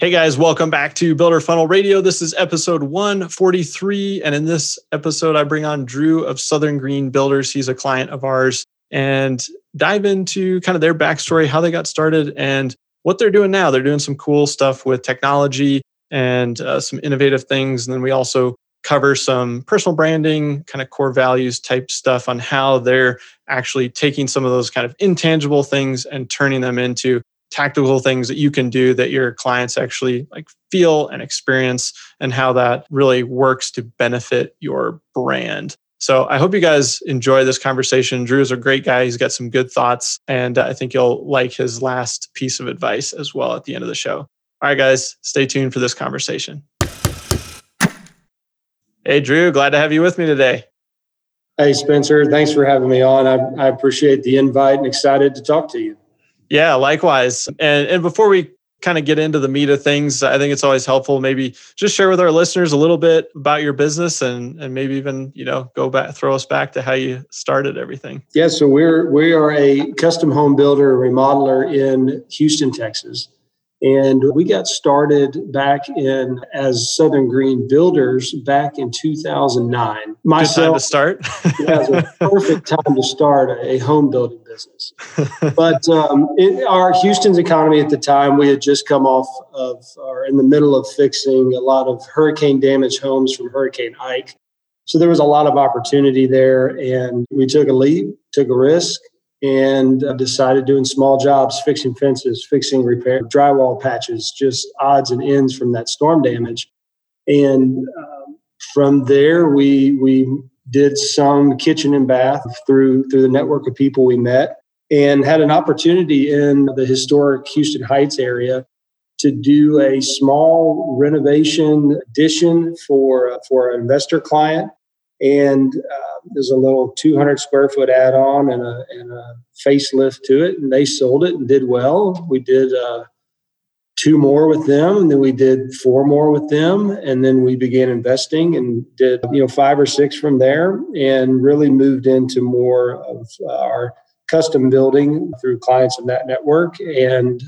Hey guys, welcome back to Builder Funnel Radio. This is episode 143. And in this episode, I bring on Drew of Southern Green Builders. He's a client of ours and dive into kind of their backstory, how they got started, and what they're doing now. They're doing some cool stuff with technology and uh, some innovative things. And then we also cover some personal branding, kind of core values type stuff on how they're actually taking some of those kind of intangible things and turning them into tactical things that you can do that your clients actually like feel and experience and how that really works to benefit your brand. So I hope you guys enjoy this conversation. Drew is a great guy. He's got some good thoughts and uh, I think you'll like his last piece of advice as well at the end of the show. All right guys, stay tuned for this conversation. Hey Drew, glad to have you with me today. Hey Spencer, thanks for having me on. I, I appreciate the invite and excited to talk to you. Yeah, likewise. And and before we kind of get into the meat of things, I think it's always helpful maybe just share with our listeners a little bit about your business and and maybe even, you know, go back throw us back to how you started everything. Yeah, so we're we are a custom home builder remodeler in Houston, Texas. And we got started back in as Southern Green Builders back in 2009. Myself, Good time to start. yeah, it was a perfect time to start a home building business. But um, in our Houston's economy at the time, we had just come off of, or in the middle of fixing a lot of hurricane damaged homes from Hurricane Ike. So there was a lot of opportunity there, and we took a leap, took a risk, and decided doing small jobs, fixing fences, fixing repair, drywall patches, just odds and ends from that storm damage. And um, from there, we we did some kitchen and bath through through the network of people we met, and had an opportunity in the historic Houston Heights area to do a small renovation addition for for an investor client and uh, there's a little 200 square foot add-on and a, and a facelift to it and they sold it and did well. We did uh, two more with them and then we did four more with them and then we began investing and did you know five or six from there and really moved into more of our custom building through clients in that network. And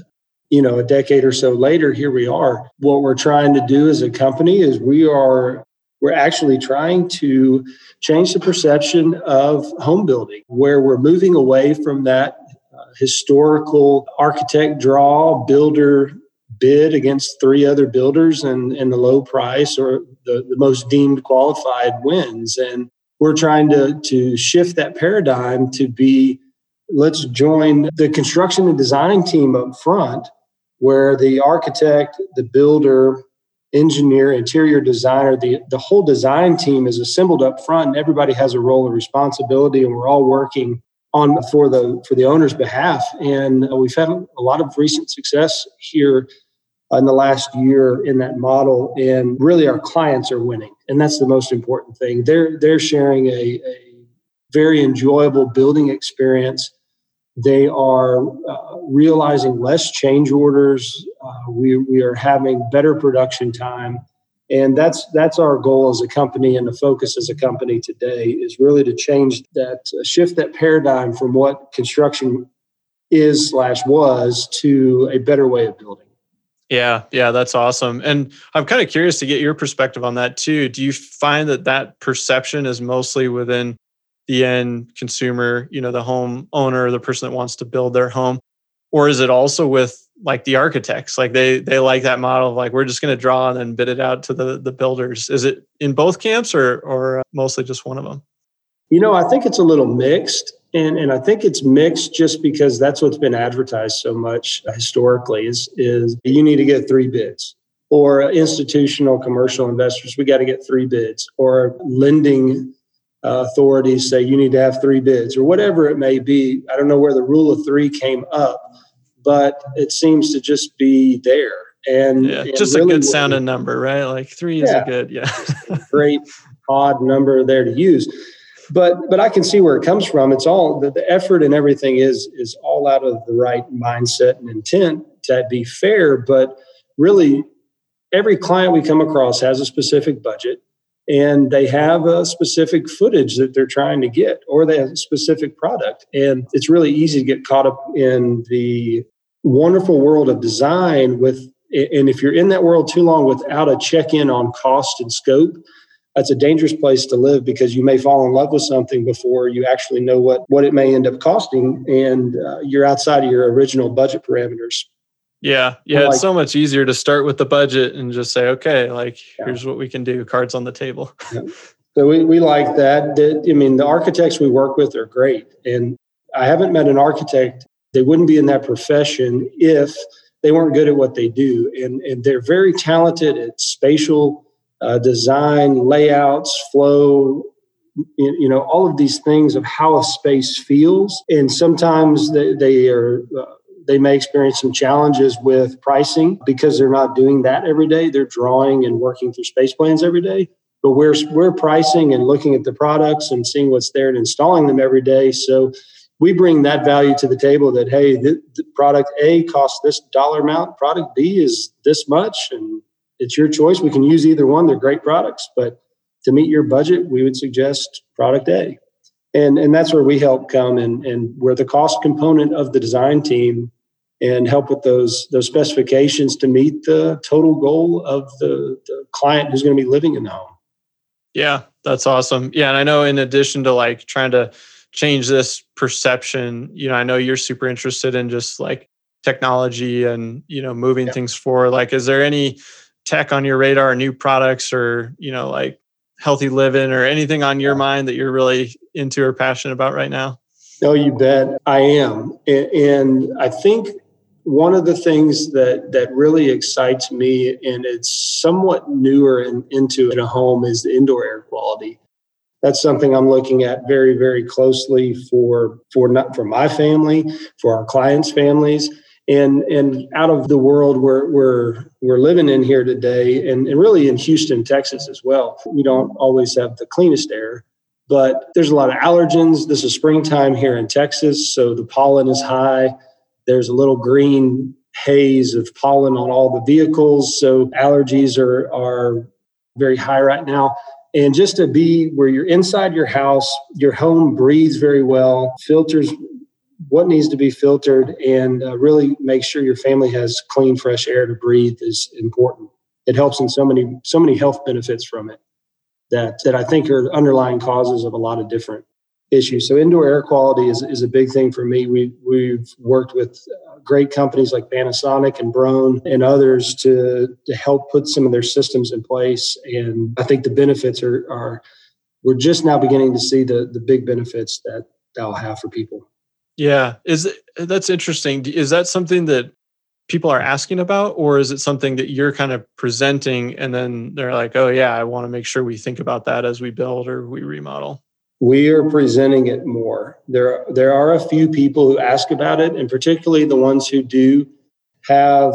you know a decade or so later here we are. What we're trying to do as a company is we are we're actually trying to change the perception of home building, where we're moving away from that uh, historical architect draw, builder bid against three other builders and, and the low price or the, the most deemed qualified wins. And we're trying to, to shift that paradigm to be let's join the construction and design team up front where the architect, the builder, engineer, interior designer, the, the whole design team is assembled up front and everybody has a role of responsibility and we're all working on for the for the owner's behalf. And uh, we've had a lot of recent success here in the last year in that model. And really our clients are winning. And that's the most important thing. They're they're sharing a, a very enjoyable building experience they are uh, realizing less change orders. Uh, we, we are having better production time. And that's that's our goal as a company and the focus as a company today is really to change that, uh, shift that paradigm from what construction is slash was to a better way of building. Yeah, yeah, that's awesome. And I'm kind of curious to get your perspective on that too. Do you find that that perception is mostly within the end consumer, you know, the home owner, the person that wants to build their home? Or is it also with like the architects? Like they they like that model of like we're just going to draw and then bid it out to the the builders. Is it in both camps or or uh, mostly just one of them? You know, I think it's a little mixed. And, and I think it's mixed just because that's what's been advertised so much historically is, is you need to get three bids or uh, institutional commercial investors, we got to get three bids or lending uh, authorities say you need to have three bids or whatever it may be. I don't know where the rule of three came up, but it seems to just be there. And, yeah, and just really a good sounding number, right? Like three is a good, yeah. great odd number there to use. But but I can see where it comes from. It's all the, the effort and everything is is all out of the right mindset and intent to be fair. But really, every client we come across has a specific budget and they have a specific footage that they're trying to get or they have a specific product. And it's really easy to get caught up in the wonderful world of design with and if you're in that world too long without a check-in on cost and scope that's a dangerous place to live because you may fall in love with something before you actually know what what it may end up costing and uh, you're outside of your original budget parameters yeah, yeah, like, it's so much easier to start with the budget and just say, okay, like yeah. here's what we can do. Cards on the table. yeah. So we, we like that. I mean, the architects we work with are great, and I haven't met an architect. They wouldn't be in that profession if they weren't good at what they do, and and they're very talented at spatial uh, design, layouts, flow, you know all of these things of how a space feels and sometimes they, they are uh, they may experience some challenges with pricing because they're not doing that every day. They're drawing and working through space plans every day. But we're, we're pricing and looking at the products and seeing what's there and installing them every day. So we bring that value to the table that, hey, the, the product A costs this dollar amount, product B is this much, and it's your choice. We can use either one. They're great products. But to meet your budget, we would suggest product A and and that's where we help come and and we're the cost component of the design team and help with those those specifications to meet the total goal of the, the client who's going to be living in the home. Yeah, that's awesome. Yeah, and I know in addition to like trying to change this perception, you know, I know you're super interested in just like technology and you know moving yeah. things forward. Like, is there any tech on your radar, new products, or you know, like healthy living, or anything on your mind that you're really into or passionate about right now? No, you bet. I am, and, and I think one of the things that that really excites me and it's somewhat newer in, into in a home is the indoor air quality. That's something i'm looking at very very closely for for not for my family for our clients families and and out of the world we're we're we're living in here today and, and really in houston texas as well. We don't always have the cleanest air but there's a lot of allergens. This is springtime here in texas so the pollen is high there's a little green haze of pollen on all the vehicles. So allergies are, are very high right now. And just to be where you're inside your house, your home breathes very well, filters what needs to be filtered, and uh, really make sure your family has clean, fresh air to breathe is important. It helps in so many so many health benefits from it that that I think are underlying causes of a lot of different issue. So indoor air quality is, is a big thing for me. We, we've worked with uh, great companies like Panasonic and Broan and others to, to help put some of their systems in place. And I think the benefits are, are we're just now beginning to see the, the big benefits that that'll have for people. Yeah. Is it, that's interesting. Is that something that people are asking about or is it something that you're kind of presenting and then they're like, oh yeah, I want to make sure we think about that as we build or we remodel? We are presenting it more. There, there are a few people who ask about it, and particularly the ones who do have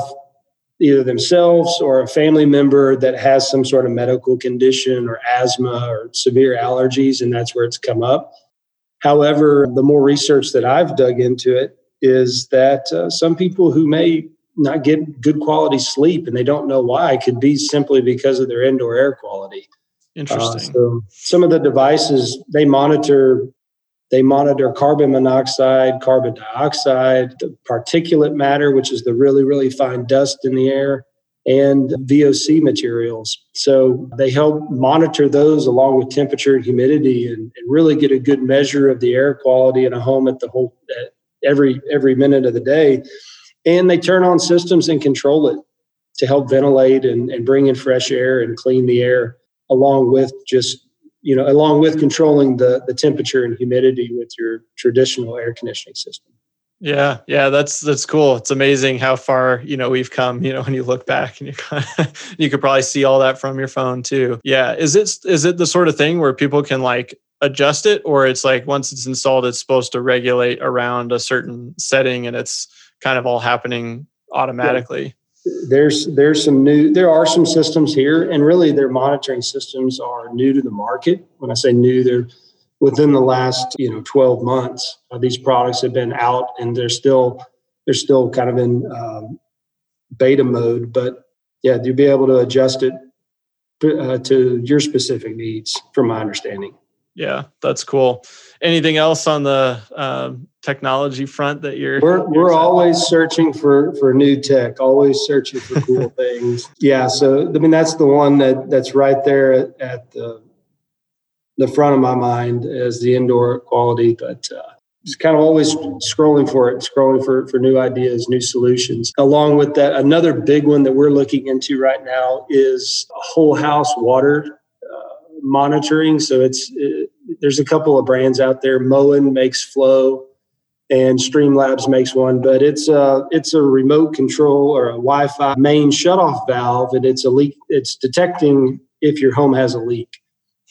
either themselves or a family member that has some sort of medical condition or asthma or severe allergies, and that's where it's come up. However, the more research that I've dug into it is that uh, some people who may not get good quality sleep and they don't know why could be simply because of their indoor air quality. Interesting. Uh, so some of the devices they monitor they monitor carbon monoxide, carbon dioxide, the particulate matter, which is the really really fine dust in the air, and VOC materials. So they help monitor those along with temperature and humidity, and, and really get a good measure of the air quality in a home at the whole at every every minute of the day. And they turn on systems and control it to help ventilate and, and bring in fresh air and clean the air along with just you know along with controlling the the temperature and humidity with your traditional air conditioning system yeah yeah that's that's cool it's amazing how far you know we've come you know when you look back and you kind of, you could probably see all that from your phone too yeah is it is it the sort of thing where people can like adjust it or it's like once it's installed it's supposed to regulate around a certain setting and it's kind of all happening automatically. Yeah. There's there's some new there are some systems here, and really their monitoring systems are new to the market. When I say new, they're within the last you know 12 months. Uh, these products have been out, and they're still they're still kind of in um, beta mode. But yeah, you'll be able to adjust it uh, to your specific needs, from my understanding. Yeah, that's cool. Anything else on the um, technology front that you're? We're you're we're always searching for for new tech. Always searching for cool things. Yeah, so I mean that's the one that that's right there at, at the the front of my mind as the indoor quality, but. Uh, just kind of always scrolling for it, scrolling for, for new ideas, new solutions. Along with that, another big one that we're looking into right now is whole house water uh, monitoring. So it's it, there's a couple of brands out there. Moen makes Flo, and Streamlabs makes one, but it's a it's a remote control or a Wi-Fi main shutoff valve, and it's a leak. It's detecting if your home has a leak.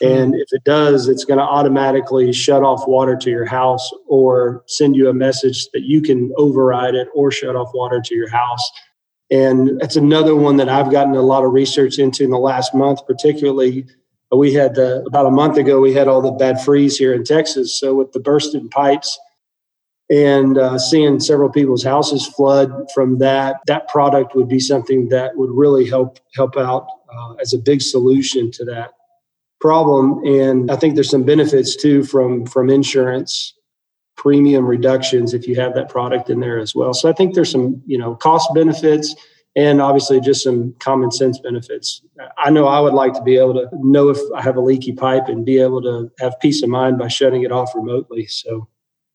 Hmm. And if it does, it's going to automatically shut off water to your house or send you a message that you can override it or shut off water to your house. And that's another one that I've gotten a lot of research into in the last month, particularly. We had the, about a month ago, we had all the bad freeze here in Texas. So with the bursted pipes and uh, seeing several people's houses flood from that, that product would be something that would really help help out uh, as a big solution to that problem. And I think there's some benefits too from from insurance premium reductions if you have that product in there as well. So I think there's some you know cost benefits and obviously just some common sense benefits. I know I would like to be able to know if I have a leaky pipe and be able to have peace of mind by shutting it off remotely. So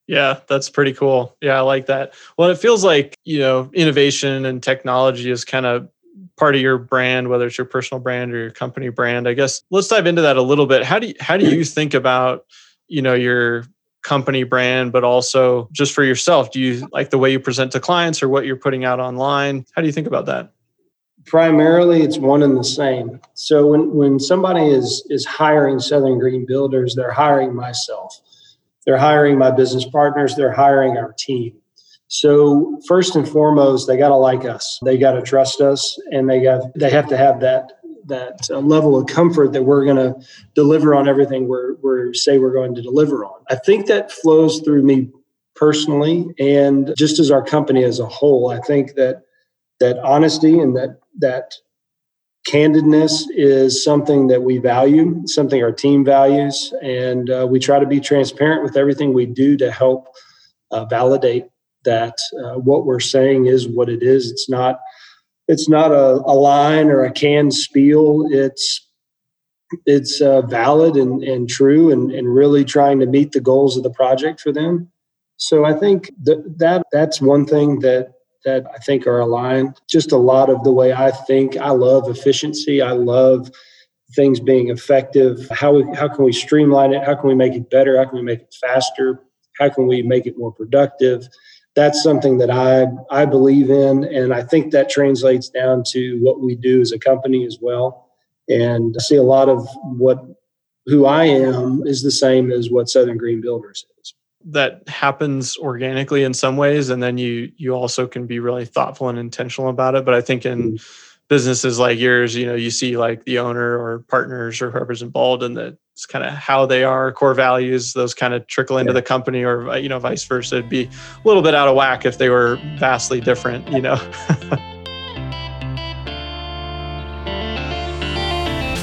yeah, that's pretty cool. Yeah, I like that. Well, it feels like, you know, innovation and technology is kind of part of your brand whether it's your personal brand or your company brand i guess let's dive into that a little bit how do you how do you think about you know your company brand but also just for yourself. Do you like the way you present to clients or what you're putting out online? How do you think about that? Primarily it's one and the same. So when when somebody is is hiring southern green builders they're hiring myself. They're hiring my business partners. They're hiring our team. So first and foremost, they got to like us. They got to trust us, and they got they have to have that that uh, level of comfort that we're going to deliver on everything we're we say we're going to deliver on. I think that flows through me personally, and just as our company as a whole. I think that that honesty and that that candidness is something that we value, something our team values, and uh, we try to be transparent with everything we do to help uh, validate that uh, what we're saying is what it is. It's not it's not a, a line or a canned spiel. It's it's uh, valid and, and true and, and really trying to meet the goals of the project for them. So I think that, that that's one thing that that I think are aligned. Just a lot of the way I think. I love efficiency. I love things being effective. How we, how can we streamline it? How can we make it better? How can we make it faster? How can we make it more productive? That's something that I I believe in, and I think that translates down to what we do as a company as well. And I see a lot of what who I am is the same as what Southern Green Builders is. That happens organically in some ways, and then you you also can be really thoughtful and intentional about it. But I think in mm-hmm businesses like yours, you know, you see like the owner or partners or whoever's involved in the it's kind of how they are, core values, those kind of trickle into the company or you know, vice versa. It'd be a little bit out of whack if they were vastly different, you know.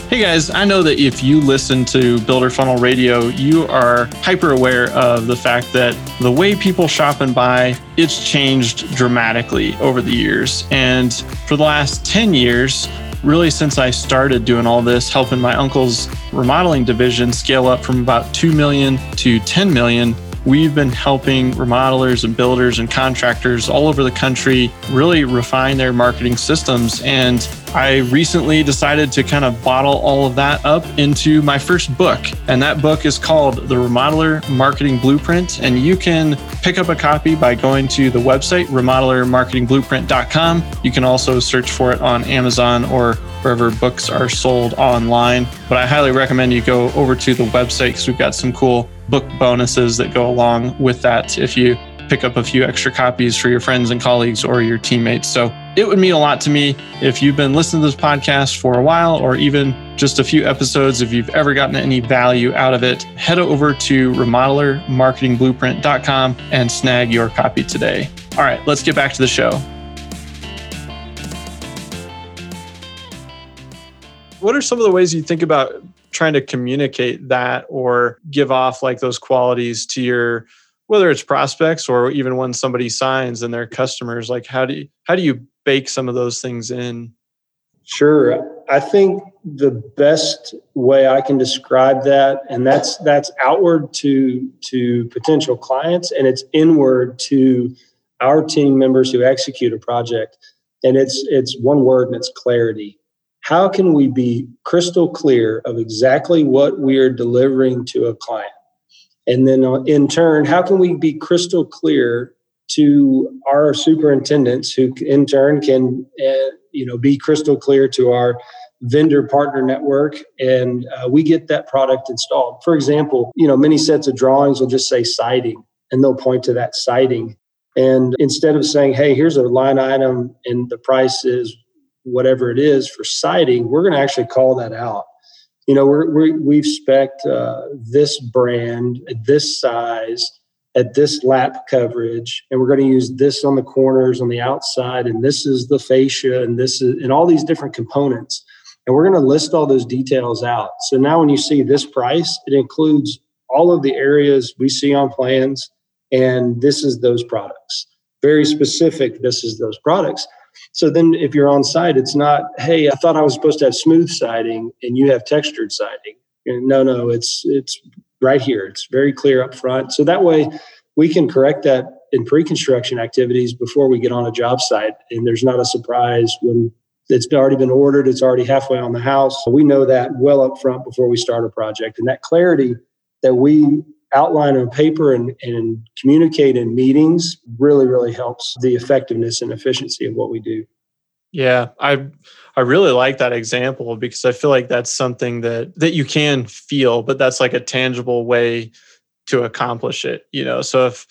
Hey guys, I know that if you listen to Builder Funnel Radio, you are hyper aware of the fact that the way people shop and buy, it's changed dramatically over the years. And for the last 10 years, really since I started doing all this, helping my uncle's remodeling division scale up from about 2 million to 10 million, we've been helping remodelers and builders and contractors all over the country really refine their marketing systems. And I recently decided to kind of bottle all of that up into my first book. And that book is called The Remodeler Marketing Blueprint. And you can pick up a copy by going to the website, remodelermarketingblueprint.com. You can also search for it on Amazon or wherever books are sold online. But I highly recommend you go over to the website because we've got some cool book bonuses that go along with that if you pick up a few extra copies for your friends and colleagues or your teammates. So it would mean a lot to me if you've been listening to this podcast for a while or even just a few episodes. If you've ever gotten any value out of it, head over to remodelermarketingblueprint.com and snag your copy today. All right, let's get back to the show. What are some of the ways you think about trying to communicate that or give off like those qualities to your whether it's prospects or even when somebody signs and their customers like how do you how do you bake some of those things in? Sure. I think the best way i can describe that and that's that's outward to to potential clients and it's inward to our team members who execute a project. And it's it's one word and it's clarity. How can we be crystal clear of exactly what we are delivering to a client? And then uh, in turn, how can we be crystal clear to our superintendents who in turn can uh, you know be crystal clear to our vendor partner network. And uh, we get that product installed. For example you know many sets of drawings will just say siding and they'll point to that siding. And instead of saying hey here's a line item and the price is whatever it is for siding, we're going to actually call that out. You know, we're, we we've spec uh, this brand this size at this lap coverage, and we're going to use this on the corners on the outside, and this is the fascia, and this is and all these different components, and we're going to list all those details out. So now, when you see this price, it includes all of the areas we see on plans, and this is those products. Very specific. This is those products so then if you're on site, it's not, hey, I thought I was supposed to have smooth siding and you have textured siding. No, no, it's it's right here. It's very clear up front. So that way we can correct that in pre-construction activities before we get on a job site. And there's not a surprise when it's already been ordered, it's already halfway on the house. We know that well up front before we start a project. And that clarity that we outline on paper and, and communicate in meetings really, really helps the effectiveness and efficiency of what we do. Yeah, I I really like that example because I feel like that's something that that you can feel, but that's like a tangible way to accomplish it. You know, so if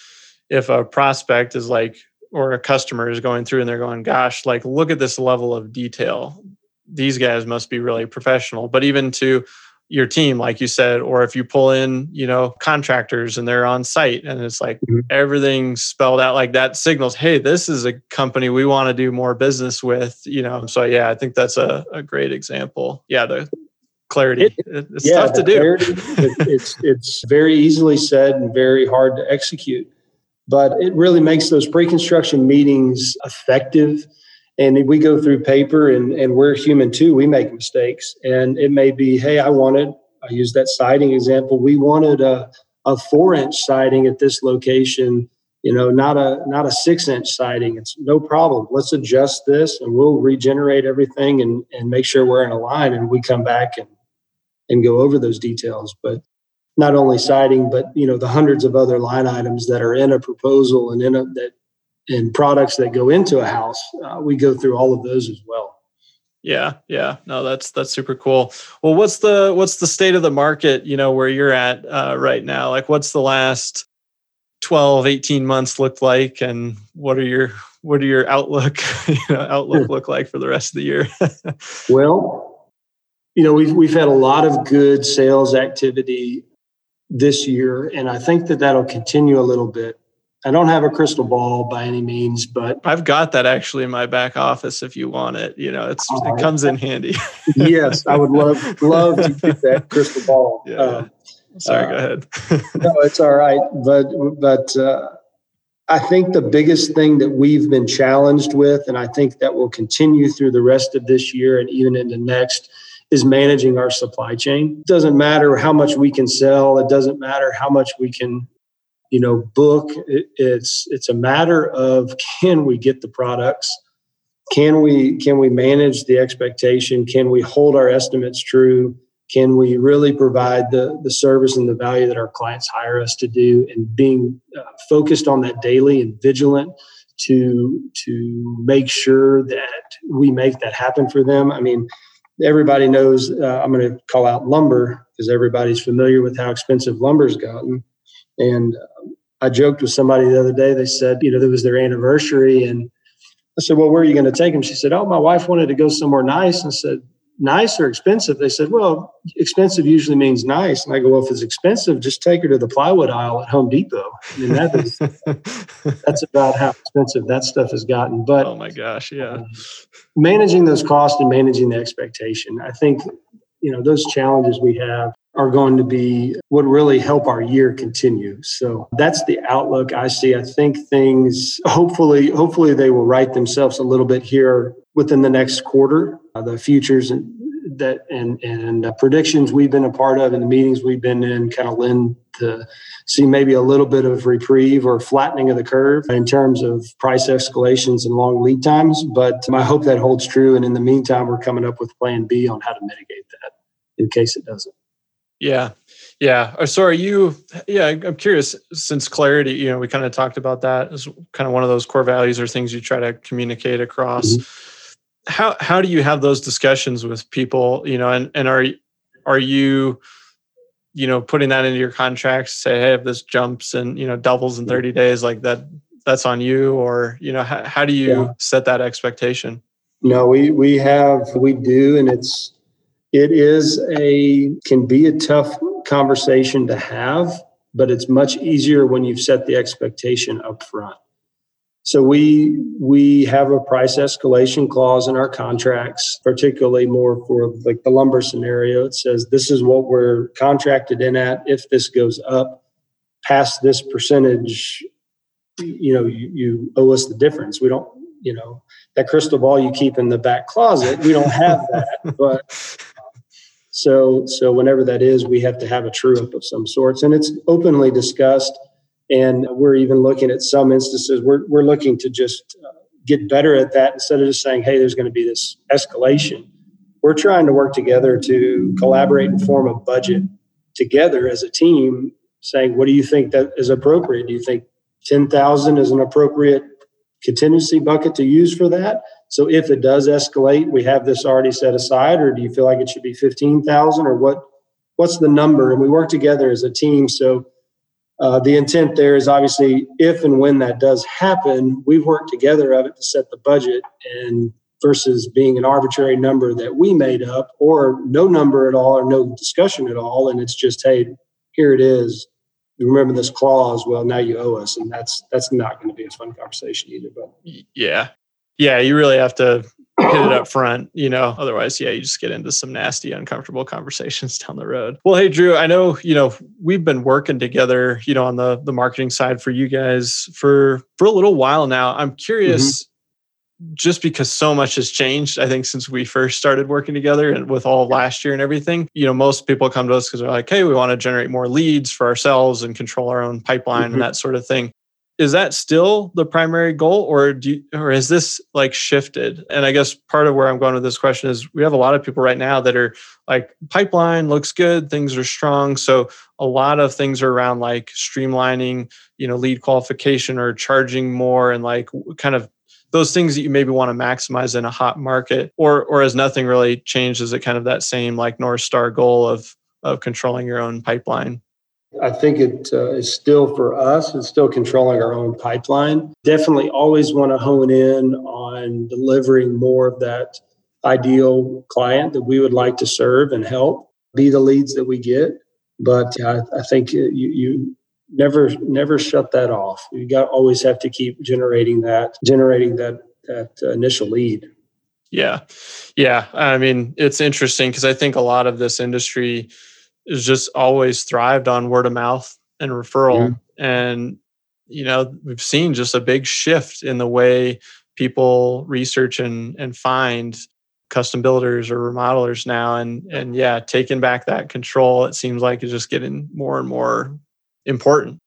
if a prospect is like or a customer is going through and they're going, gosh, like look at this level of detail. These guys must be really professional. But even to your team like you said or if you pull in you know contractors and they're on site and it's like mm-hmm. everything spelled out like that signals hey this is a company we want to do more business with you know? So yeah i think that's a, a great example. Yeah the clarity. It, it's yeah, tough to do. clarity, it, it's it's very easily said and very hard to execute. But it really makes those pre-construction meetings effective and we go through paper and, and we're human too we make mistakes. And it may be hey i wanted i use that siding example. We wanted a, a four inch siding at this location you know not a not a six inch siding. It's no problem. Let's adjust this and we'll regenerate everything and and make sure we're in a line and we come back and and go over those details. But not only siding but you know the hundreds of other line items that are in a proposal and in a that and products that go into a house, uh, we go through all of those as well. Yeah, yeah, no, that's that's super cool. Well, what's the what's the state of the market? You know, where you're at uh, right now. Like, what's the last 12, 18 months look like, and what are your what are your outlook you know, outlook look like for the rest of the year? well, you know, we've we've had a lot of good sales activity this year, and I think that that'll continue a little bit. I don't have a crystal ball by any means, but I've got that actually in my back office if you want it. You know, it's it comes in handy. yes, I would love love to get that crystal ball. Yeah. Uh, Sorry, uh, go ahead. no, it's all right. But but uh, I think the biggest thing that we've been challenged with, and I think that will continue through the rest of this year and even into next, is managing our supply chain. It doesn't matter how much we can sell. It doesn't matter how much we can you know book it, it's it's a matter of can we get the products? Can we can we manage the expectation? Can we hold our estimates true? Can we really provide the the service and the value that our clients hire us to do? And being uh, focused on that daily and vigilant to to make sure that we make that happen for them. I mean everybody knows uh, i'm going to call out lumber because everybody's familiar with how expensive lumber's gotten and I joked with somebody the other day. They said, you know, that was their anniversary. And I said, well, where are you going to take them? She said, oh, my wife wanted to go somewhere nice. And I said, nice or expensive? They said, well, expensive usually means nice. And I go, well, if it's expensive, just take her to the plywood aisle at Home Depot. I mean, that is, that's about how expensive that stuff has gotten. But oh my gosh, yeah. Uh, managing those costs and managing the expectation. I think, you know, those challenges we have are going to be what really help our year continue. So that's the outlook I see. I think things hopefully hopefully they will right themselves a little bit here within the next quarter. Uh, the futures and that and and uh, predictions we've been a part of and the meetings we've been in kind of lend to see maybe a little bit of reprieve or flattening of the curve in terms of price escalations and long lead times. But I hope that holds true. And in the meantime, we're coming up with Plan B on how to mitigate that in case it doesn't. Yeah. Yeah. Uh, so are you, yeah, I'm curious since clarity, you know, we kind of talked about that as kind of one of those core values or things you try to communicate across. Mm-hmm. How, how do you have those discussions with people, you know, and, and are, are you, you know, putting that into your contracts, say, Hey, if this jumps and, you know, doubles in 30 days, like that, that's on you or, you know, how, how do you yeah. set that expectation? No, we, we have, we do. And it's, it is a can be a tough conversation to have but it's much easier when you've set the expectation up front. So we we have a price escalation clause in our contracts particularly more for like the lumber scenario. It says this is what we're contracted in at. If this goes up past this percentage you know you, you owe us the difference. We don't you know that crystal ball you keep in the back closet we don't have that but so, so whenever that is, we have to have a true up of some sorts, and it's openly discussed. And we're even looking at some instances. We're we're looking to just uh, get better at that instead of just saying, "Hey, there's going to be this escalation." We're trying to work together to collaborate and form a budget together as a team, saying, "What do you think that is appropriate? Do you think ten thousand is an appropriate contingency bucket to use for that?" So if it does escalate, we have this already set aside, or do you feel like it should be fifteen thousand, or what? What's the number? And we work together as a team. So uh, the intent there is obviously if and when that does happen, we've worked together of it to set the budget, and versus being an arbitrary number that we made up, or no number at all, or no discussion at all, and it's just hey, here it is. remember this clause. Well, now you owe us, and that's that's not going to be a fun conversation either. But yeah, yeah, you really have to hit it up front, you know. Otherwise, yeah, you just get into some nasty, uncomfortable conversations down the road. Well, hey Drew, I know, you know, we've been working together, you know, on the the marketing side for you guys for for a little while now. I'm curious mm-hmm. just because so much has changed, I think since we first started working together and with all last year and everything, you know, most people come to us because they're like, hey, we want to generate more leads for ourselves and control our own pipeline mm-hmm. and that sort of thing is that still the primary goal or do you, or has this like shifted? And i guess part of where i'm going with this question is we have a lot of people right now that are like pipeline looks good things are strong. So a lot of things are around like streamlining you know lead qualification or charging more and like kind of those things that you maybe want to maximize in a hot market or or has nothing really changed? Is it kind of that same like north star goal of of controlling your own pipeline I think it uh, is still for us, it's still controlling our own pipeline. Definitely always want to hone in on delivering more of that ideal client that we would like to serve and help be the leads that we get. But I, I think you, you never never shut that off. You got always have to keep generating that generating that that initial lead. Yeah, yeah. I mean, it's interesting because I think a lot of this industry is just always thrived on word of mouth and referral. And, you know, we've seen just a big shift in the way people research and, and find custom builders or remodelers now. And, and yeah, taking back that control, it seems like is just getting more and more important.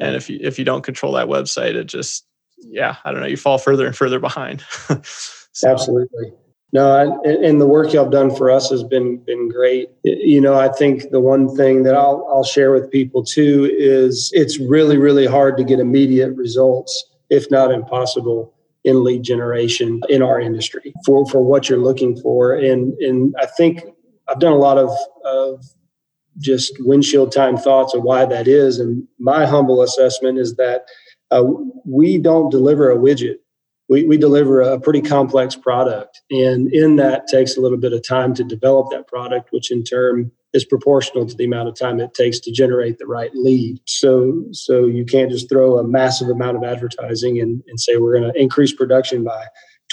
And if you, if you don't control that website, it just, yeah, I don't know, you fall further and further behind. so. Absolutely. No, and the work y'all done for us has been been great. You know, I think the one thing that I'll I'll share with people too is it's really really hard to get immediate results, if not impossible, in lead generation in our industry for for what you're looking for. And and I think I've done a lot of of just windshield time thoughts of why that is. And my humble assessment is that uh, we don't deliver a widget. We, we deliver a pretty complex product. And in that takes a little bit of time to develop that product, which in turn is proportional to the amount of time it takes to generate the right lead. So, so you can't just throw a massive amount of advertising and, and say we're going to increase production by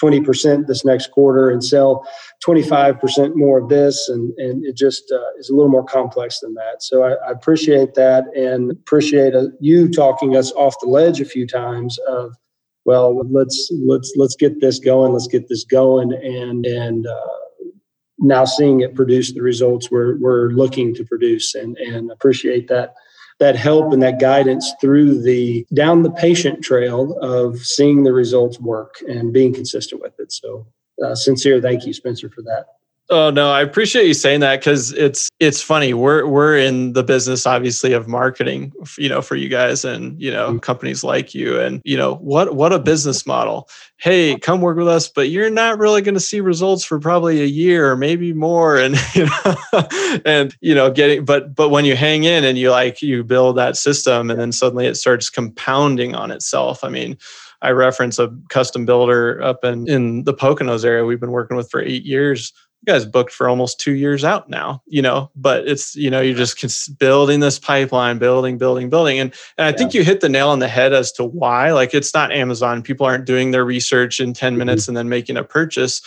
20% this next quarter and sell 25% more of this. And, and it just uh, is a little more complex than that. So I, I appreciate that and appreciate uh, you talking us off the ledge a few times of, well, let's, let's, let's get this going. Let's get this going. And, and, uh, now seeing it produce the results we're, we're looking to produce and, and appreciate that that help and that guidance through the down the patient trail of seeing the results work and being consistent with it. So, uh, sincere thank you, Spencer, for that. Oh no, I appreciate you saying that because it's it's funny. We're we're in the business obviously of marketing, you know, for you guys and you know mm-hmm. companies like you. And you know what what a business model. Hey, come work with us, but you're not really going to see results for probably a year or maybe more. And you know, and you know, getting but but when you hang in and you like you build that system, and then suddenly it starts compounding on itself. I mean. I reference a custom builder up in, in the Poconos area we've been working with for eight years you guys booked for almost two years out now, you know, but it's, you know, you're just building this pipeline, building, building, building. And, and I yeah. think you hit the nail on the head as to why, like, it's not Amazon. People aren't doing their research in 10 mm-hmm. minutes and then making a purchase,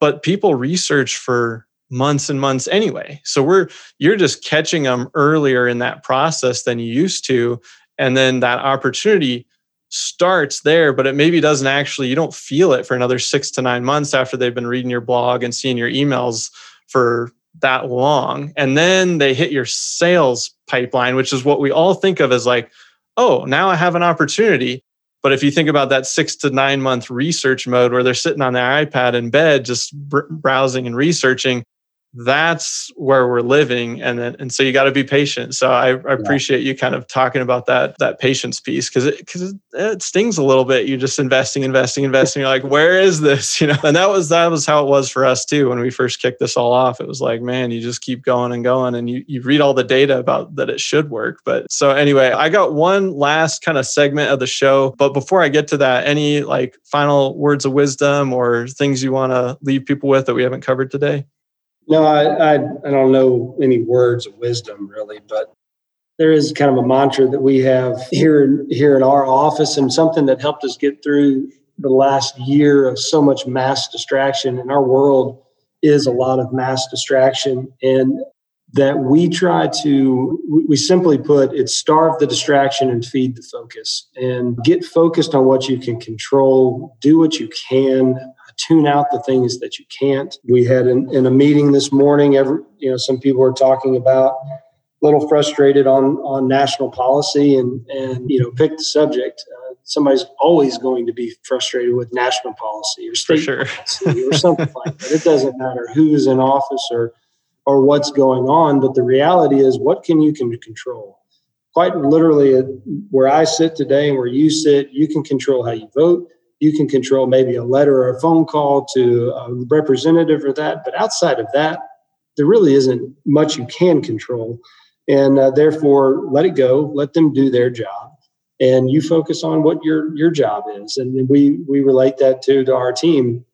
but people research for months and months anyway. So we're, you're just catching them earlier in that process than you used to. And then that opportunity starts there, but it maybe doesn't actually, you don't feel it for another six to nine months after they've been reading your blog and seeing your emails for that long. And then they hit your sales pipeline, which is what we all think of as like, oh, now I have an opportunity. But if you think about that six to nine month research mode where they're sitting on their iPad in bed, just br- browsing and researching, that's where we're living and then and so you got to be patient. So I, I, appreciate you kind of talking about that that patience piece because it because it, it, stings a little bit. You're just investing investing investing. You're like where is this? You know? And that was that was how it was for us too when we first kicked this all off. It was like man you just keep going and going and you you read all the data about that it should work. But so anyway i got one last kind of segment of the show but before i get to that any like final words of wisdom or things you want to leave people with that we haven't covered today no, I, I, I don't know any words of wisdom really, but there is kind of a mantra that we have here in, here in our office, and something that helped us get through the last year of so much mass distraction. In our world is a lot of mass distraction, and that we try to we simply put it's starve the distraction and feed the focus and get focused on what you can control do what you can tune out the things that you can't. We had in, in a meeting this morning, every, you know, some people were talking about a little frustrated on, on national policy and, and, you know, pick the subject. Uh, somebody's always going to be frustrated with national policy or state sure. policy or something like that. It doesn't matter who's in office or, or what's going on, but the reality is what can you can control? Quite literally, where I sit today and where you sit, you can control how you vote you can control maybe a letter or a phone call to a representative or that. But outside of that, there really isn't much you can control. And uh, therefore, let it go, let them do their job. And you focus on what your your job is, and we we relate that to to our team.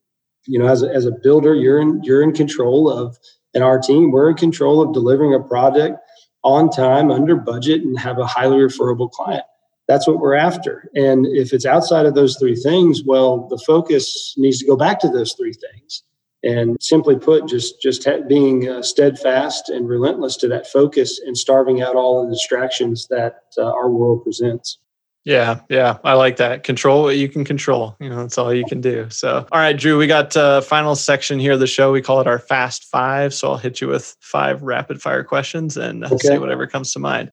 You know, as a, as a builder, you're in you're in control of, and our team we're in control of delivering a project on time, under budget, and have a highly referable client that's what we're after. And if it's outside of those three things, well, the focus needs to go back to those three things. And simply put, just just being uh, steadfast and relentless to that focus and starving out all the distractions that uh, our world presents. Yeah, yeah, I like that. Control what you can control. You know, that's all you can do. So, all right, Drew, we got uh, final section here of the show. We call it our fast five. So I'll hit you with five rapid fire questions and uh, okay. say whatever comes to mind.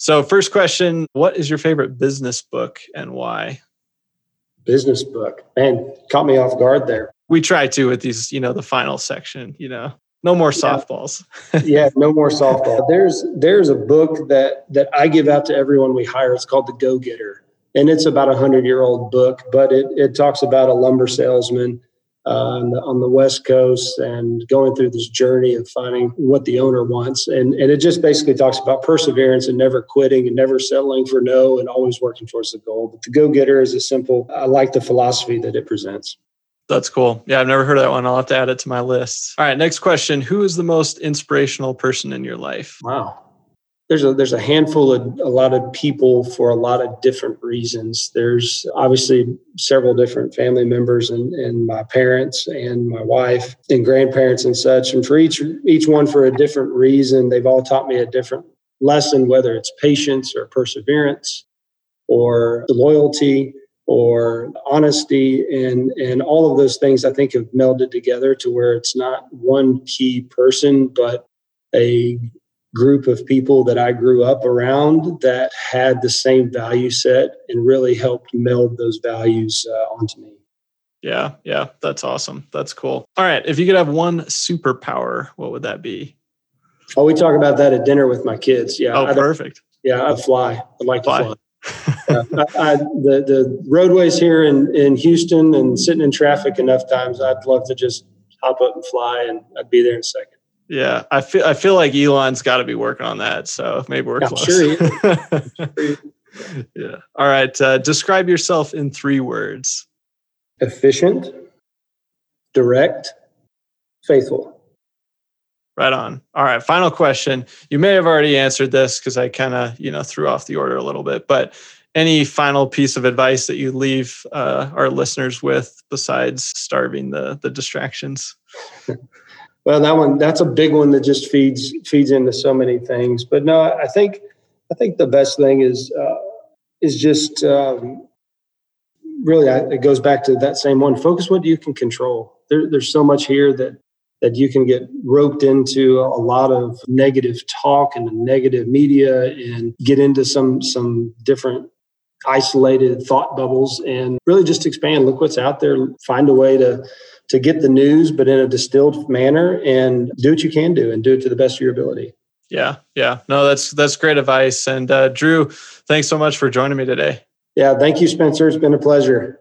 So, first question What is your favorite business book and why? Business book. Man, caught me off guard there. We try to with these, you know, the final section, you know. No more softballs. Yeah, yeah no more softball. There's there's a book that that I give out to everyone we hire. It's called The Go Getter. And it's about a hundred year old book, but it, it talks about a lumber salesman Uh, on, the, on the West Coast and going through this journey of finding what the owner wants. And, and it just basically talks about perseverance and never quitting and never settling for no and always working towards the goal. But the go getter is a simple, I like the philosophy that it presents. That's cool. Yeah, I've never heard of that one. I'll have to add it to my list. All right, next question. Who is the most inspirational person in your life? Wow there's a there's a handful of a lot of people for a lot of different reasons. There's obviously several different family members and, and my parents and my wife and grandparents and such. And for each each one for a different reason, they've all taught me a different lesson, whether it's patience or perseverance or loyalty or honesty and and all of those things I think have melded together to where it's not one key person, but a group of people that I grew up around that had the same value set and really helped meld those values uh, onto me. Yeah, yeah, that's awesome. That's cool. All right, if you could have one superpower, what would that be? Oh, we talk about that at dinner with my kids. Yeah. Oh, perfect. Yeah, I fly. I'd like fly. to fly. I, I, the the roadways here in in Houston and sitting in traffic enough times, I'd love to just hop up and fly, and I'd be there in a second. Yeah, I feel I feel like Elon's got to be working on that. So maybe we're yeah, close. Sure yeah. All right. Uh, describe yourself in three words. Efficient, direct, faithful. Right on. All right. Final question. You may have already answered this because I kind of you know threw off the order a little bit, but any final piece of advice that you leave uh, our listeners with besides starving the the distractions? Well, that one that's a big one that just feeds feeds into so many things. But no, I think I think the best thing is uh, is just um, really I, it goes back to that same one. Focus what you can control. There, there's so much here that that you can get roped into a lot of negative talk and negative media and get into some some different isolated thought bubbles and really just expand look what's out there find a way to to get the news, but in a distilled manner and do what you can do and do it to the best of your ability. Yeah, yeah. No, that's that's great advice. And uh, Drew, thanks so much for joining me today. Yeah, thank you, Spencer. It's been a pleasure.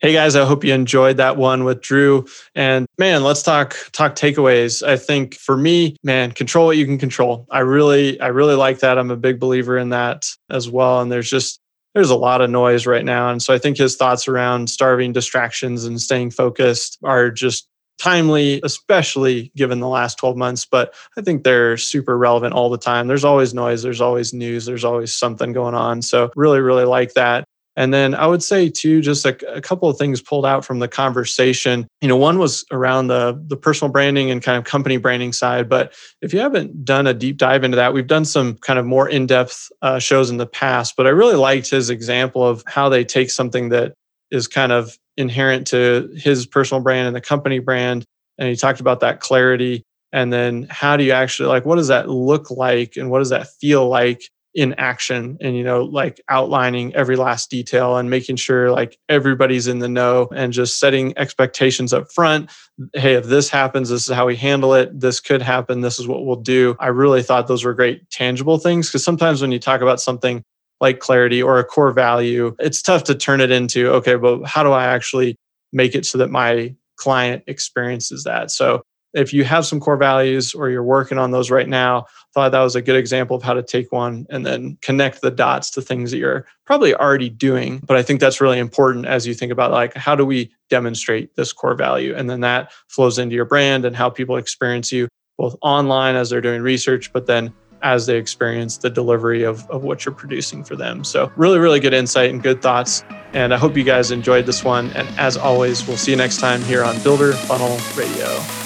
Hey guys, I hope you enjoyed that one with Drew. And man, let's talk talk takeaways. I think for me, man, control what you can control. I really I really like that. I'm a big believer in that as well. And there's just there's a lot of noise right now. And so I think his thoughts around starving distractions and staying focused are just timely, especially given the last 12 months. But I think they're super relevant all the time. There's always noise, there's always news, there's always something going on. So really, really like that. And then I would say too, just a, a, couple of things pulled out from the conversation. You know, one was around the the personal branding and kind of company branding side. But if you haven't done a deep dive into that, we've done some kind of more in depth uh, shows in the past. But I really liked his example of how they take something that is kind of inherent to his personal brand and the company brand, and he talked about that clarity. And then how do you actually like what does that look like and what does that feel like in action and you know like outlining every last detail and making sure like everybody's in the know and just setting expectations up front. Hey if this happens this is how we handle it. This could happen. This is what we'll do. I really thought those were great tangible things because sometimes when you talk about something like clarity or a core value it's tough to turn it into okay but how do i actually make it so that my client experiences that? So if you have some core values or you're working on those right now, thought that was a good example of how to take one and then connect the dots to things that you're probably already doing. But I think that's really important as you think about like how do we demonstrate this core value? And then that flows into your brand and how people experience you both online as they're doing research, but then as they experience the delivery of, of what you're producing for them. So, really, really good insight and good thoughts. And I hope you guys enjoyed this one. And as always, we'll see you next time here on Builder Funnel Radio.